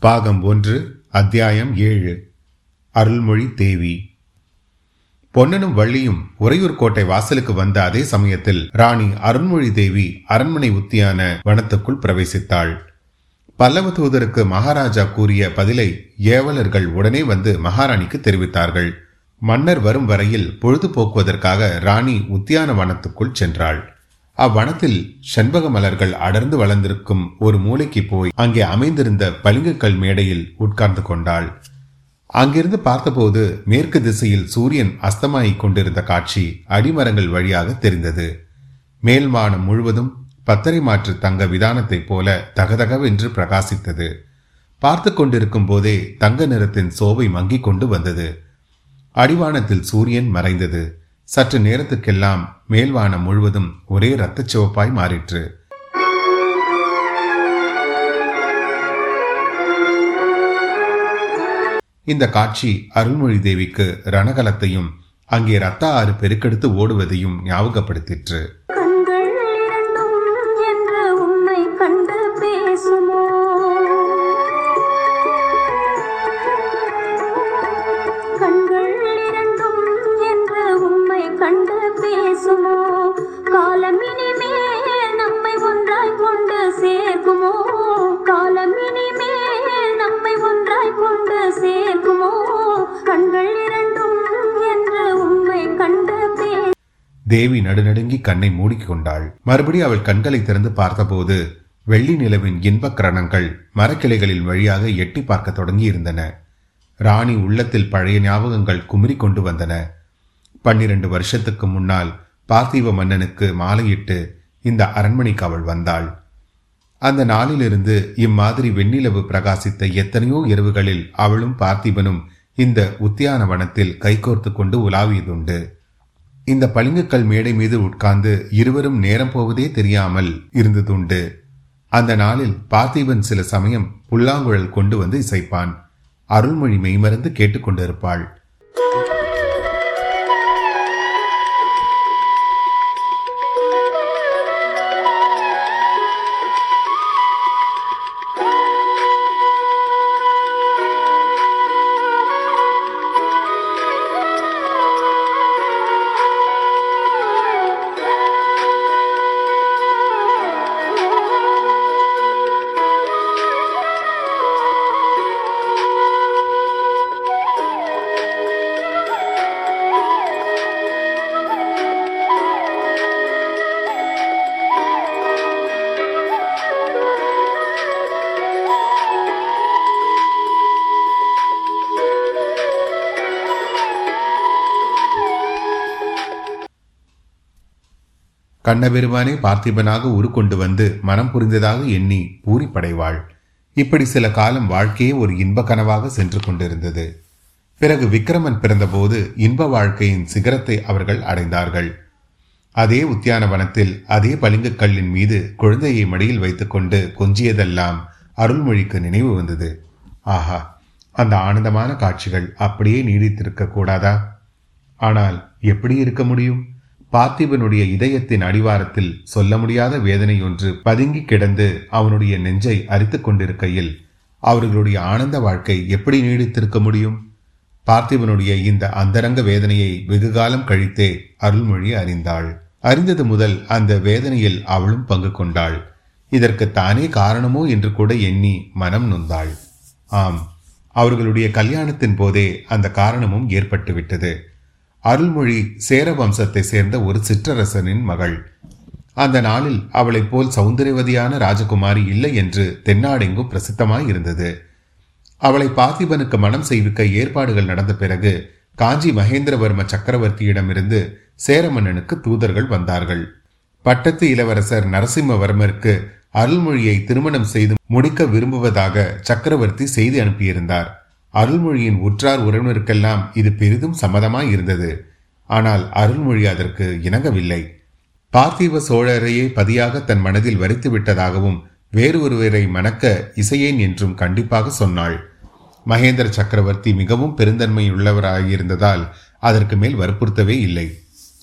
பாகம் ஒன்று அத்தியாயம் ஏழு. அருள்மொழி தேவி. பொன்னனும் வள்ளியும் உறையூர் கோட்டை வாசலுக்கு வந்த அதே சமயத்தில் ராணி அருள்மொழி தேவி அரண்மனை உத்தியான வனத்துக்குள் பிரவேசித்தாள். பல்லவ தூதருக்கு மகாராஜா கூறிய பதிலை ஏவலர்கள் உடனே வந்து மகாராணிக்கு தெரிவித்தார்கள். மன்னர் வரும் வரையில் பொழுது போக்குவதற்காக ராணி உத்தியான வனத்துக்குள் சென்றாள். அவ்வனத்தில் செண்பக மலர்கள் அடர்ந்து வளர்ந்திருக்கும் ஒரு மூலைக்கு போய் அங்கே அமைந்திருந்த பளிங்குக்கல் மேடையில் உட்கார்ந்து கொண்டாள். அங்கிருந்து பார்த்தபோது மேற்கு திசையில் சூரியன் அஸ்தமாயிக் கொண்டிருந்த காட்சி அடிமரங்கள் வழியாக தெரிந்தது. மேல் மானம் முழுவதும் பத்தரை மாற்று தங்க விதானத்தைப் போல தகதகவென்று பிரகாசித்தது. பார்த்து கொண்டிருக்கும் போதே தங்க நிறத்தின் சோவை மங்கிக் கொண்டு வந்தது. அடிவானத்தில் சூரியன் மறைந்தது. சற்று நேரத்துக்கெல்லாம் மேல்வானம் முழுவதும் ஒரே இரத்த சிவப்பாய் மாறிற்று. இந்த காட்சி அருள்மொழி தேவிக்கு ரணகலத்தையும் அங்கே ரத்த ஆறு பெருக்கெடுத்து ஓடுவதையும் ஞாபகப்படுத்திற்று. தேவி நடுநடுங்கி கண்ணை மூடிக்கொண்டாள். மறுபடி அவள் கண்களை திறந்து பார்த்தபோது வெள்ளி நிலவின் இன்பக் கிரணங்கள் மரக்கிளைகளின் வழியாக எட்டி பார்க்க தொடங்கி இருந்தன ராணி உள்ளத்தில் பழைய ஞாபகங்கள் குமரி கொண்டு வந்தன. பன்னிரண்டு வருஷத்துக்கு முன்னால் பார்த்திவ மன்னனுக்கு மாலையிட்டு இந்த அரண்மனைக்கு அவள் வந்தாள். அந்த நாளிலிருந்து இம்மாதிரி வெண்ணிலவு பிரகாசித்த எத்தனையோ இரவுகளில் அவளும் பார்த்திபனும் இந்த உத்தியானவனத்தில் கைகோர்த்து கொண்டு உலாவியதுண்டு. இந்த பளிங்குக்கல் மேடை மீது உட்கார்ந்து இருவரும் நேரம் போவதே தெரியாமல் இருந்ததுண்டு. அந்த நாளில் பார்த்திபன் சில சமயம் புல்லாங்குழல் கொண்டு வந்து இசைப்பான். அருள்மொழி மெய்மறந்து கேட்டுக்கொண்டிருப்பாள். கண்ணபெருமானே பார்த்திபனாக உருக்கொண்டு வந்து மனம் புரிந்ததாக எண்ணி பூரிப்படைவாள். இப்படி சில காலம் வாழ்க்கையே ஒரு இன்ப கனவாக சென்று கொண்டிருந்தது. பிறகு விக்ரமன் பிறந்தபோது இன்ப வாழ்க்கையின் சிகரத்தை அவர்கள் அடைந்தார்கள். அதே உத்தியானவனத்தில் அதே பளிங்குக் கல்லின் மீது குழந்தையை மடியில் வைத்துக்கொண்டு கொஞ்சியதெல்லாம் அருள்மொழிக்கு நினைவு வந்தது. ஆஹா அந்த ஆனந்தமான காட்சிகள் அப்படியே நீடித்திருக்க கூடாதா? ஆனால் எப்படி இருக்க முடியும்? பார்த்திபனுடைய இதயத்தின் அடிவாரத்தில் சொல்ல முடியாத வேதனை ஒன்று பதுங்கி கிடந்து அவனுடைய நெஞ்சை அரித்து கொண்டிருக்கையில் அவர்களுடைய ஆனந்த வாழ்க்கை எப்படி நீடித்திருக்க முடியும்? பார்த்திபனுடைய இந்த அந்தரங்க வேதனையை வெகுகாலம் கழித்தே அருள்மொழி அறிந்தாள். அறிந்தது முதல் அந்த வேதனையில் அவளும் பங்கு கொண்டாள். இதற்கு தானே காரணமோ என்று கூட எண்ணி மனம் நொந்தாள். ஆம் அவர்களுடைய கல்யாணத்தின் போதே அந்த காரணமும் ஏற்பட்டுவிட்டது. அருள்மொழி சேர வம்சத்தை சேர்ந்த ஒரு சிற்றரசனின் மகள். அந்த நாளில் அவளைப் போல் சௌந்தரியவதியான ராஜகுமாரி இல்லை என்று தென்னாடெங்கும் பிரசித்தமாய் இருந்தது அவளை பார்த்திபனுக்கு மனம் செய்விக்க ஏற்பாடுகள் நடந்த பிறகு காஞ்சி மகேந்திரவர்ம சக்கரவர்த்தியிடமிருந்து சேரமன்னனுக்கு தூதர்கள் வந்தார்கள். பட்டத்து இளவரசர் நரசிம்மவர்மருக்கு அருள்மொழியை திருமணம் செய்து முடிக்க விரும்புவதாக சக்கரவர்த்தி செய்தி அனுப்பியிருந்தார். அருள்மொழியின் உற்றார் உறவினருக்கெல்லாம் இது பெரிதும் சம்மதமாய் இருந்தது. ஆனால் அருள்மொழி அதற்கு இணங்கவில்லை. பார்த்திப சோழரையே பதியாக தன் மனதில் வரித்து விட்டதாகவும் வேறு ஒருவரை மணக்க இசையேன் என்றும் கண்டிப்பாக சொன்னாள். மகேந்திர சக்கரவர்த்தி மிகவும் பெருந்தன்மையுள்ளவராயிருந்ததால் அதற்கு மேல் வற்புறுத்தவே இல்லை.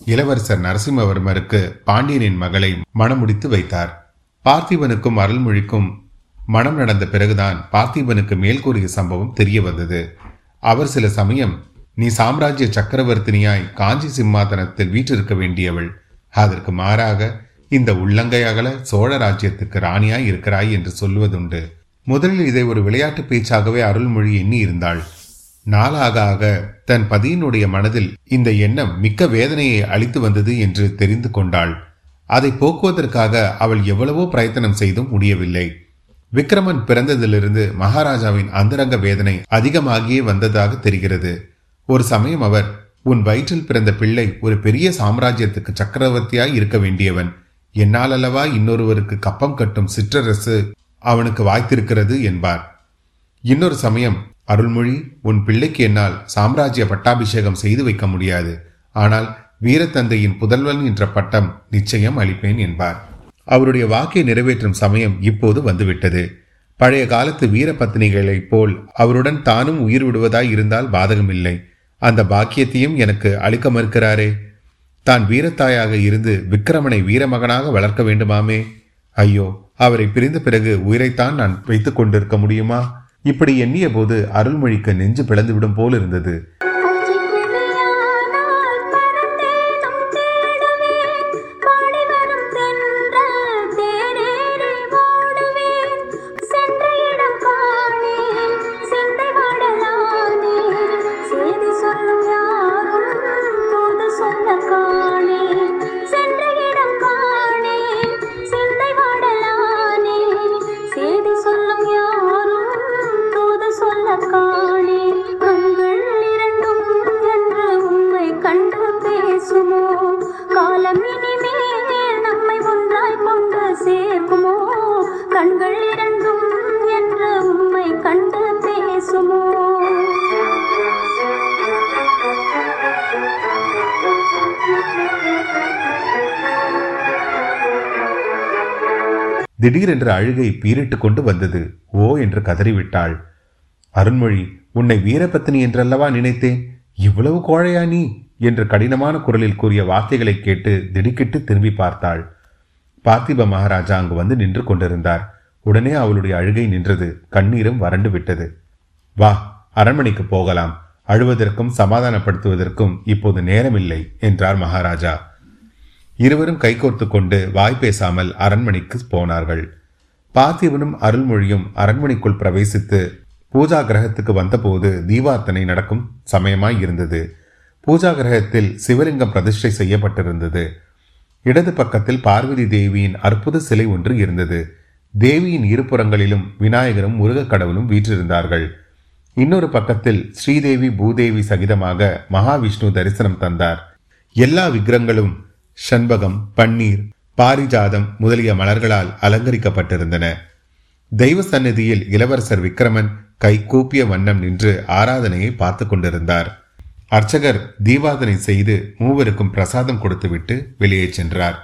இளவரசர் நரசிம்மவர்மருக்கு பாண்டியனின் மகளை மணமுடித்து வைத்தார். பார்த்திபனுக்கும் அருள்மொழிக்கும் மனம் நடந்த பிறகுதான் பார்த்திபனுக்கு மேல் கூறிய சம்பவம் தெரிய வந்தது. அவர் சில சமயம் நீ சாம்ராஜ்ய சக்கரவர்த்தினியாய் காஞ்சி சிம்மாதனத்தில் வீற்றிருக்க வேண்டியவள். அதற்கு மாறாக இந்த உள்ளங்கை அகல சோழ ராஜ்யத்துக்கு ராணியாய் இருக்கிறாய் என்று சொல்வதுண்டு முதலில் இதை ஒரு விளையாட்டு பேச்சாகவே அருள்மொழி எண்ணி இருந்தாள். நாளாக ஆக தன் பதியினுடைய மனதில் இந்த எண்ணம் மிக்க வேதனையை அளித்து வந்தது என்று தெரிந்து கொண்டாள். அதை போக்குவதற்காக அவள் எவ்வளவோ பிரயத்தனம் செய்தும் முடியவில்லை. விக்ரமன் பிறந்ததிலிருந்து மகாராஜாவின் அந்தரங்க வேதனை அதிகமாகியே வந்ததாக தெரிகிறது. ஒரு சமயம் அவர் உன் வயிற்றில் பிறந்த பிள்ளை ஒரு பெரிய சாம்ராஜ்யத்துக்கு சக்கரவர்த்தியாய் இருக்க வேண்டியவன். என்னால் அல்லவா இன்னொருவருக்கு கப்பம் கட்டும் சிற்றரசு அவனுக்கு வாய்த்திருக்கிறது? என்பார். இன்னொரு சமயம் அருள்மொழி உன் பிள்ளைக்கு என்னால் சாம்ராஜ்ய பட்டாபிஷேகம் செய்து வைக்க முடியாது. ஆனால் வீரத்தந்தையின் புதல்வன் என்ற பட்டம் நிச்சயம் அளிப்பேன் என்பார். அவருடைய வாக்கை நிறைவேற்றும் சமயம் இப்போது வந்துவிட்டது. பழைய காலத்து வீரபத்னிகளைப் போல் அவருடன் தானும் உயிர் விடுவதாய் இருந்தால் பாதகமில்லை. அந்த பாக்கியத்தையும் எனக்கு அளிக்க மறுக்கிறாரே. தான் வீரத்தாயாக இருந்து விக்கிரமனை வீரமகனாக வளர்க்க வேண்டுமாமே? ஐயோ அவரை பிரிந்த பிறகு உயிரைத்தான் நான் வைத்துக் கொண்டிருக்க முடியுமா? இப்படி எண்ணிய போது அருள்மொழிக்கு நெஞ்சு பிளந்துவிடும் போல் இருந்தது திடீரென்று அழுகை பீரிட்டு கொண்டு வந்தது. ஓ என்று கதறிவிட்டாள். அருண்மொழி உன்னை வீரபத்தினி என்றல்லவா நினைத்தேன்? இவ்வளவு கோழையா நீ? என்று கடினமான குரலில் கூறிய வார்த்தைகளை கேட்டு திடுக்கிட்டு திரும்பி பார்த்தாள். பார்த்திப மகாராஜா அங்கு வந்து நின்று கொண்டிருந்தார். உடனே அவளுடைய அழுகை நின்றது. கண்ணீரும் வறண்டு விட்டது. வா அரண்மனைக்கு போகலாம். அழுவதற்கும் சமாதானப்படுத்துவதற்கும் இப்போது நேரமில்லை என்றார் மகாராஜா. இருவரும் கைகோர்த்து கொண்டு வாய் பேசாமல் அரண்மனைக்கு போனார்கள். பார்த்திபனும் அருள்மொழியும் அரண்மனைக்குள் பிரவேசித்து பூஜா கிரகத்துக்கு வந்தபோது தீபார்த்தனை நடக்கும் சமயமாய் இருந்தது. பூஜா கிரகத்தில் சிவலிங்கம் பிரதிஷ்டை செய்யப்பட்டிருந்தது. இடது பக்கத்தில் பார்வதி தேவியின் அற்புத சிலை ஒன்று இருந்தது. தேவியின் இருபுறங்களிலும் விநாயகரும் முருகக் கடவுளும் வீற்றிருந்தார்கள். இன்னொரு பக்கத்தில் ஸ்ரீதேவி பூதேவி சகிதமாக மகாவிஷ்ணு தரிசனம் தந்தார். எல்லா விக்கிரங்களும் சண்பகம் பன்னீர் பாரிஜாதம் முதலிய மலர்களால் அலங்கரிக்கப்பட்டிருந்தன. தெய்வ சந்நிதியில் இளவரசர் விக்ரமன் கை கூப்பிய வண்ணம் நின்று ஆராதனையை பார்த்து கொண்டிருந்தார். அர்ச்சகர் தீபாதனை செய்து மூவருக்கும் பிரசாதம் கொடுத்துவிட்டு வெளியே சென்றார்.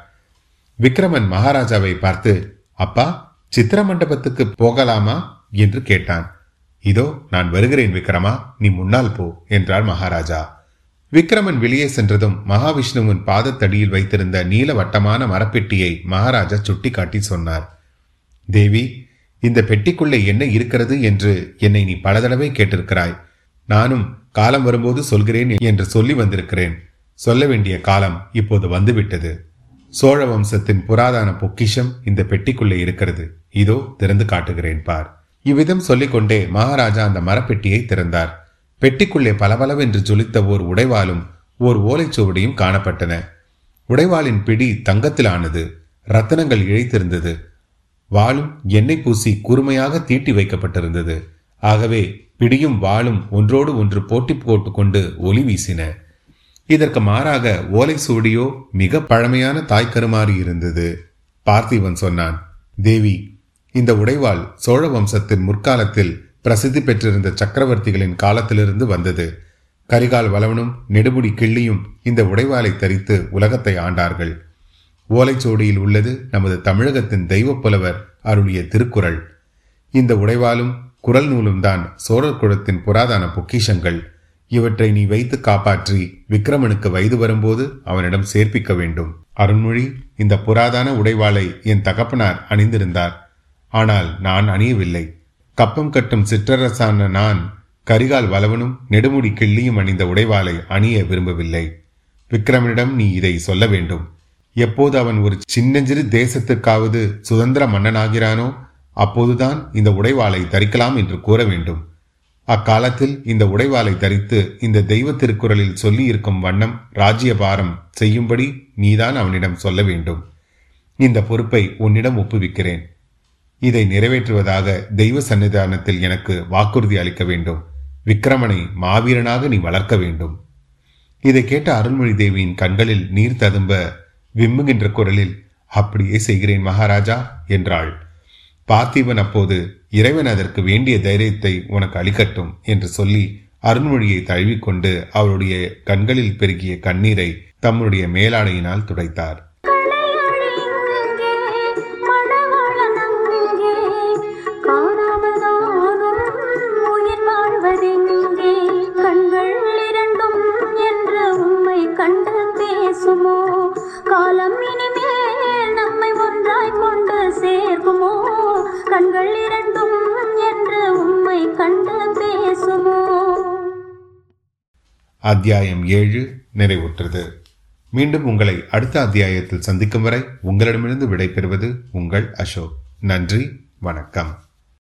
விக்ரமன் மகாராஜாவை பார்த்து அப்பா சித்திர மண்டபத்துக்கு போகலாமா? என்று கேட்டான். இதோ நான் வருகிறேன் விக்ரமா நீ முன்னால் போ என்றார் மகாராஜா. விக்ரமன் வெளியே சென்றதும் மகாவிஷ்ணுவின் பாதத்தடியில் வைத்திருந்த நீல வட்டமான மரப்பெட்டியை மகாராஜா சுட்டிக்காட்டி சொன்னார். தேவி இந்த பெட்டிக்குள்ளே என்ன இருக்கிறது என்று என்னை நீ பல தடவை கேட்டிருக்கிறாய். நானும் காலம் வரும்போது சொல்கிறேன் என்று சொல்லி வந்திருக்கிறேன். சொல்ல வேண்டிய காலம் இப்போது வந்துவிட்டது. சோழ வம்சத்தின் புராதன பொக்கிஷம் இந்த பெட்டிக்குள்ளே இருக்கிறது. இதோ திறந்து காட்டுகிறேன் பார். இவ்விதம் சொல்லிக்கொண்டே மகாராஜா அந்த மரப்பெட்டியை திறந்தார். பெட்டிக்குள்ளே பளபளவென்று ஜொலித்த ஓர் உடைவாலும் ஓர் ஓலைச்சுவடியும் காணப்பட்டன. உடைவாளின் பிடி தங்கத்திலானது ரத்தனங்கள் இழைத்திருந்தது. வாளும் எண்ணெய் பூசி கூர்மையாக தீட்டி வைக்கப்பட்டிருந்தது. ஆகவே பிடியும் வாளும் ஒன்றோடு ஒன்று போட்டி போட்டுக்கொண்டு ஒளி வீசின. இதற்கு மாறாக ஓலை சுவடியோ மிக பழமையான தாய்க்கருமாறி இருந்தது பார்த்திவன் சொன்னான். தேவி இந்த உடைவாள் சோழ வம்சத்தின் முற்காலத்தில் பிரசித்தி பெற்றிருந்த சக்கரவர்த்திகளின் காலத்திலிருந்து வந்தது. கரிகால் வளவனும் நெடுமுடி கிள்ளியும் இந்த உடைவாளை தரித்து உலகத்தை ஆண்டார்கள். ஓலைச்சோடியில் உள்ளது நமது தமிழகத்தின் தெய்வப் புலவர் அருளிய திருக்குறள். இந்த உடைவாலும் குரல் நூலும் தான் சோழர் குலத்தின் புராதன பொக்கிஷங்கள். இவற்றை நீ வைத்து காப்பாற்றி விக்ரமனுக்கு வயது வரும்போது அவனிடம் சேர்ப்பிக்க வேண்டும். அருண்மொழி இந்த புராதன உடைவாளை என் தகப்பனார் அணிந்திருந்தார். ஆனால் நான் அணியவில்லை. கப்பம் கட்டும் சிற்றரசான நான் கரிகால் வளவனும் நெடுமுடி கிள்ளியும் அணிந்த உடைவாளை அணிய விரும்பவில்லை. விக்ரமனிடம் நீ இதை சொல்ல வேண்டும். எப்போது அவன் ஒரு சின்னஞ்சிறு தேசத்திற்காவது சுதந்திர மன்னனாகிறானோ அப்போதுதான் இந்த உடைவாளை தரிக்கலாம் என்று கூற வேண்டும். அக்காலத்தில் இந்த உடைவாளை தரித்து இந்த தெய்வ திருக்குறளில் சொல்லி இருக்கும் வண்ணம் ராஜ்யபாரம் செய்யும்படி நீதான் அவனிடம் சொல்ல வேண்டும். இந்த பொறுப்பை உன்னிடம் ஒப்புவிக்கிறேன். இதை நிறைவேற்றுவதாக தெய்வ சன்னிதானத்தில் எனக்கு வாக்குறுதி அளிக்க வேண்டும். விக்ரமனை மாவீரனாக நீ வளர்க்க வேண்டும். இதை கேட்ட அருள்மொழி தேவியின் கண்களில் நீர் ததும்ப விம்முகின்ற குரலில் அப்படியே செய்கிறேன் மகாராஜா என்றாள். பார்த்திபன் அப்போது இறைவன் அதற்கு வேண்டிய தைரியத்தை உனக்கு அளிக்கட்டும் என்று சொல்லி அருண்மொழியை தழுவிக்கொண்டு அவருடைய கண்களில் பெருகிய கண்ணீரை தம்முடைய மேலாடையினால் துடைத்தார். காலம் இனிமேல் நம்மை ஒன்றாய் கொண்டு சேர்க்குமோ? கண்கள் இரண்டும் என்று உம்மை கண்டு பேசுமோ? அத்தியாயம் ஏழு நிறைவுற்றது. மீண்டும் உங்களை அடுத்த அத்தியாயத்தில் சந்திக்கும் வரை உங்களிடமிருந்து விடைபெறுவது உங்கள் அசோக். நன்றி வணக்கம்.